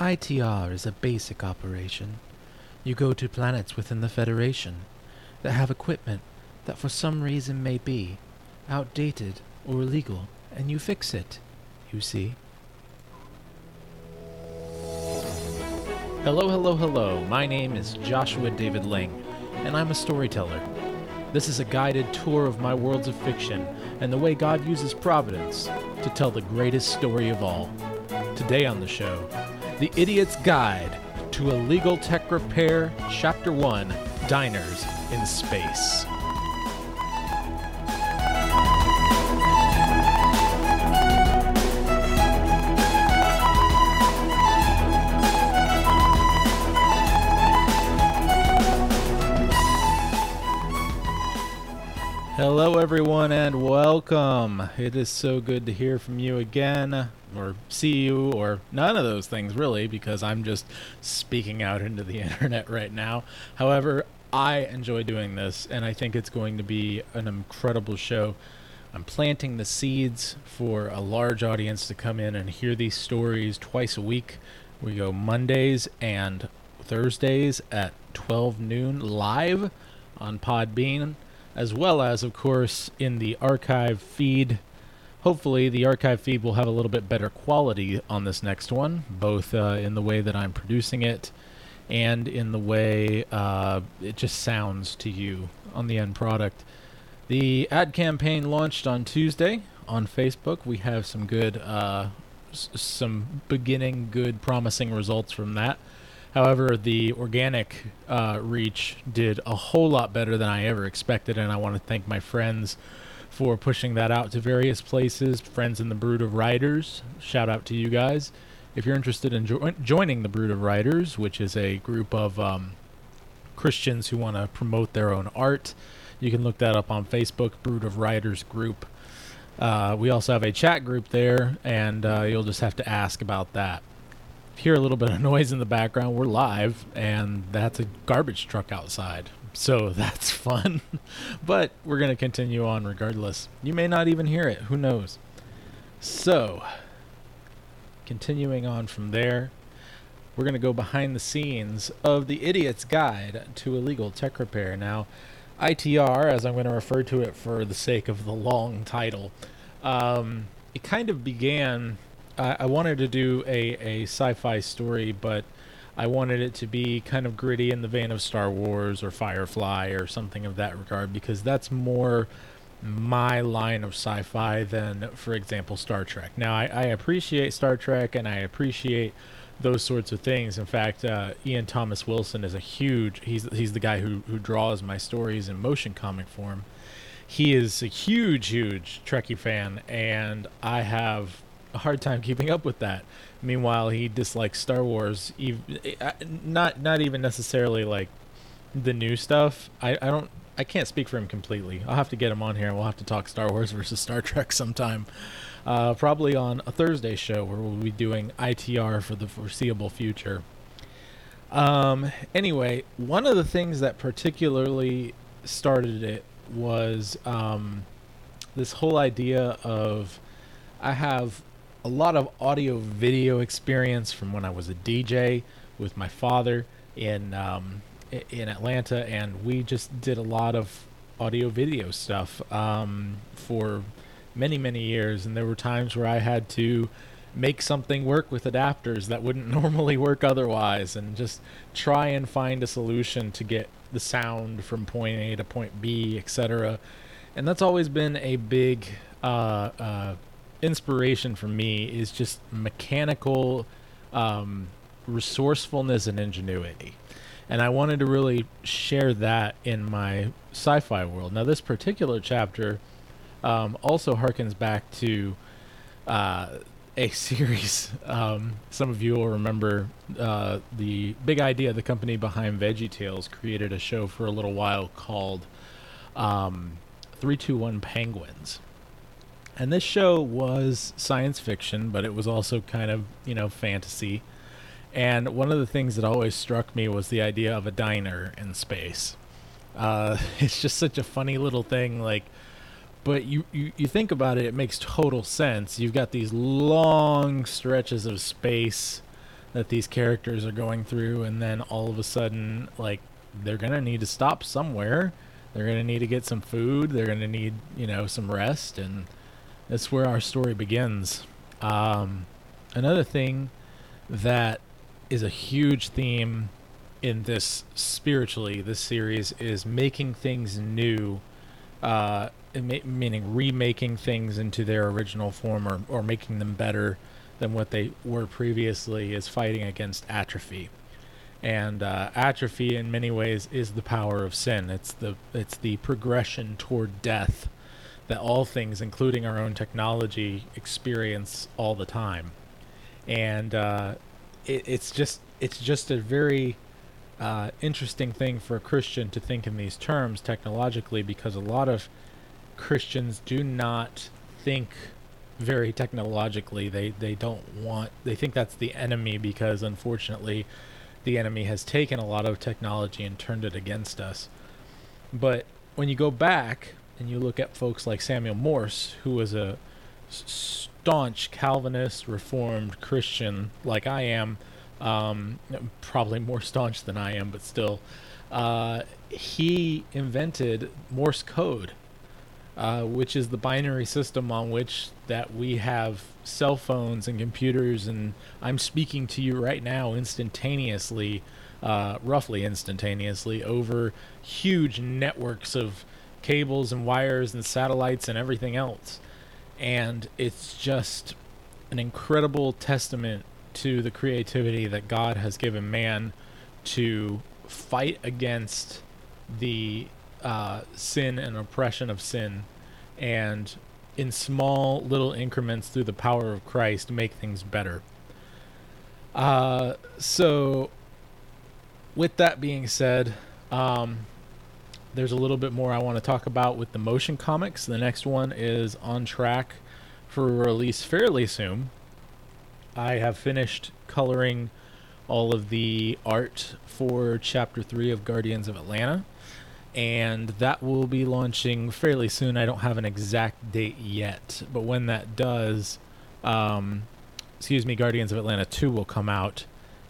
ITR is a basic operation. You go to planets within the Federation that have equipment that for some reason may be outdated or illegal, and you fix it, you see. Hello, hello, hello. My name is Joshua David Ling, and I'm a storyteller. This is a guided tour of my worlds of fiction and the way God uses Providence to tell the greatest story of all. Today on the show, The Idiot's Guide to Illegal Tech Repair, Chapter 1 Diners in Space. Hello, everyone, and welcome. It is so good to hear from you again, or see you, or none of those things, really, because I'm just speaking out into the internet right now. However, I enjoy doing this, and I think it's going to be an incredible show. I'm planting the seeds for a large audience to come in and hear these stories twice a week. We go Mondays and Thursdays at 12 noon live on Podbean as well as, of course, in the archive feed. Hopefully, the archive feed will have a little bit better quality on this next one, both uh, in the way that I'm producing it and in the way uh, it just sounds to you on the end product. The ad campaign launched on Tuesday on Facebook. We have some good, uh, s- some beginning good, promising results from that. However, the organic uh, reach did a whole lot better than I ever expected, and I want to thank my friends for pushing that out to various places. Friends in the Brood of Writers, shout out to you guys. If you're interested in jo- joining the Brood of Writers, which is a group of um, Christians who want to promote their own art, you can look that up on Facebook, Brood of Writers Group. Uh, we also have a chat group there, and uh, you'll just have to ask about that hear a little bit of noise in the background, we're live, and that's a garbage truck outside. So that's fun. but we're going to continue on regardless. You may not even hear it. Who knows? So, continuing on from there, we're going to go behind the scenes of The Idiot's Guide to Illegal Tech Repair. Now, ITR, as I'm going to refer to it for the sake of the long title, um, it kind of began I, I wanted to do a, a sci-fi story, but I wanted it to be kind of gritty in the vein of Star Wars or Firefly or something of that regard because that's more my line of sci-fi than, for example, Star Trek. Now, I, I appreciate Star Trek and I appreciate those sorts of things. In fact, uh, Ian Thomas Wilson is a huge. He's he's the guy who who draws my stories in motion comic form. He is a huge, huge Trekkie fan, and I have a hard time keeping up with that. Meanwhile, he dislikes Star Wars, not not even necessarily like the new stuff. I, I don't I can't speak for him completely. I'll have to get him on here and we'll have to talk Star Wars versus Star Trek sometime. Uh, probably on a Thursday show where we'll be doing ITR for the foreseeable future. Um, anyway, one of the things that particularly started it was um, this whole idea of I have a lot of audio video experience from when I was a DJ with my father in um, in Atlanta, and we just did a lot of audio video stuff um, for many many years. And there were times where I had to make something work with adapters that wouldn't normally work otherwise, and just try and find a solution to get the sound from point A to point B, etc. And that's always been a big uh, uh, inspiration for me is just mechanical um, resourcefulness and ingenuity. And I wanted to really share that in my sci fi world. Now, this particular chapter um, also harkens back to uh, a series. Um, some of you will remember uh, the big idea the company behind Veggie Tales created a show for a little while called um, 321 Penguins and this show was science fiction, but it was also kind of, you know, fantasy. And one of the things that always struck me was the idea of a diner in space. Uh, it's just such a funny little thing, like, but you, you, you think about it, it makes total sense. You've got these long stretches of space that these characters are going through and then all of a sudden like they're going to need to stop somewhere. They're going to need to get some food, they're going to need, you know, some rest and that's where our story begins. Um, another thing that is a huge theme in this spiritually this series is making things new uh meaning remaking things into their original form or, or making them better than what they were previously is fighting against atrophy. And uh, atrophy in many ways is the power of sin. It's the it's the progression toward death that all things including our own technology experience all the time and uh, it, it's just it's just a very uh, interesting thing for a Christian to think in these terms technologically because a lot of Christians do not think very technologically. They they don't want they think that's the enemy because unfortunately the enemy has taken a lot of technology and turned it against us. But when you go back and you look at folks like Samuel Morse, who was a staunch Calvinist Reformed Christian like I am, um, probably more staunch than I am, but still, uh, he invented Morse code, uh, which is the binary system on which that we have cell phones and computers, and I'm speaking to you right now instantaneously, uh, roughly instantaneously, over huge networks of cables and wires and satellites and everything else. And it's just an incredible testament to the creativity that God has given man to fight against the uh, sin and oppression of sin and in small little increments through the power of Christ make things better. Uh, so, with that being said, um, there's a little bit more I want to talk about with the motion comics. The next one is on track for release fairly soon. I have finished coloring all of the art for chapter 3 of Guardians of Atlanta and that will be launching fairly soon. I don't have an exact date yet, but when that does, um, excuse me, Guardians of Atlanta 2 will come out,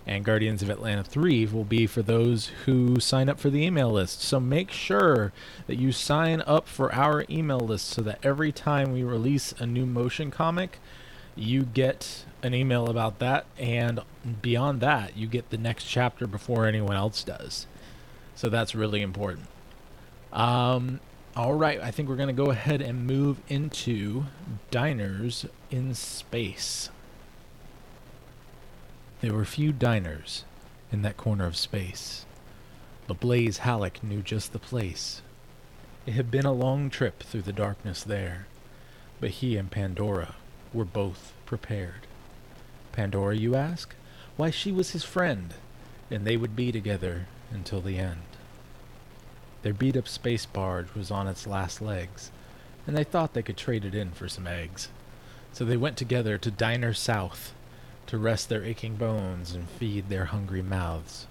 and Guardians of Atlanta 3 will be for those who sign up for the email list. So make sure that you sign up for our email list so that every time we release a new motion comic, you get an email about that, and beyond that, you get the next chapter before anyone else does. So that's really important. Um, all right, I think we're going to go ahead and move into diners in space. There were few diners in that corner of space, but Blaze Halleck knew just the place. It had been a long trip through the darkness there, but he and Pandora were both prepared. Pandora, you ask? Why, she was his friend, and they would be together until the end. Their beat up space barge was on its last legs, and they thought they could trade it in for some eggs. So they went together to Diner South to rest their aching bones and feed their hungry mouths.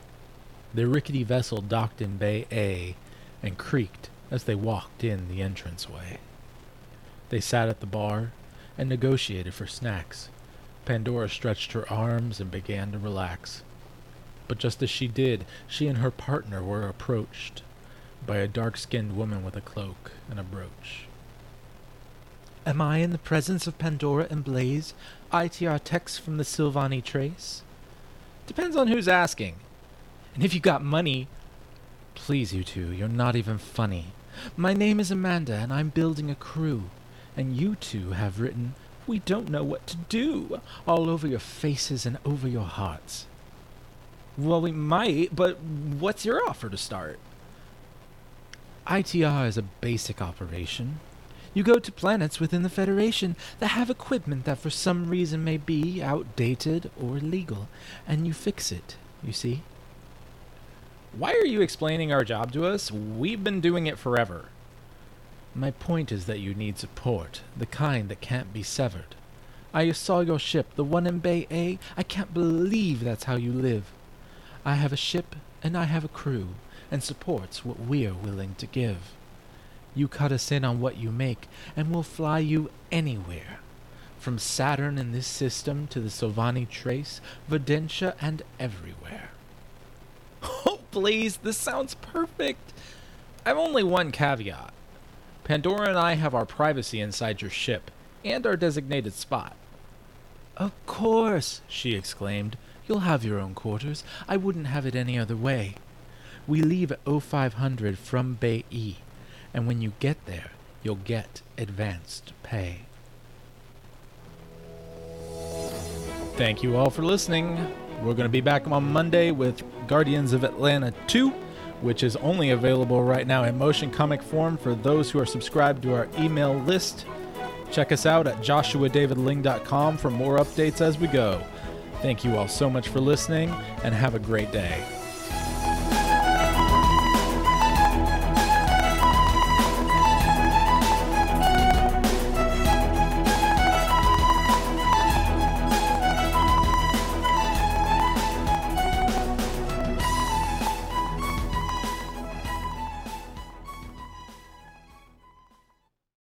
Their rickety vessel docked in Bay A and creaked as they walked in the entranceway. They sat at the bar and negotiated for snacks. Pandora stretched her arms and began to relax. But just as she did, she and her partner were approached by a dark skinned woman with a cloak and a brooch. Am I in the presence of Pandora and Blaze, ITR techs from the Silvani Trace? Depends on who's asking. And if you got money, please, you two, you're not even funny. My name is Amanda, and I'm building a crew. And you two have written, We don't know what to do, all over your faces and over your hearts. Well, we might, but what's your offer to start? ITR is a basic operation. You go to planets within the Federation that have equipment that for some reason may be outdated or illegal, and you fix it, you see? Why are you explaining our job to us? We've been doing it forever. My point is that you need support, the kind that can't be severed. I saw your ship, the one in Bay A. I can't believe that's how you live. I have a ship, and I have a crew and supports what we're willing to give. You cut us in on what you make, and we'll fly you anywhere. from Saturn in this system to the Sylvani Trace, Videntia, and everywhere. Oh, please, this sounds perfect. I've only one caveat. Pandora and I have our privacy inside your ship, and our designated spot. Of course, she exclaimed. You'll have your own quarters. I wouldn't have it any other way. We leave at 0500 from Bay E, and when you get there, you'll get advanced pay. Thank you all for listening. We're going to be back on Monday with Guardians of Atlanta 2, which is only available right now in motion comic form for those who are subscribed to our email list. Check us out at joshuadavidling.com for more updates as we go. Thank you all so much for listening, and have a great day.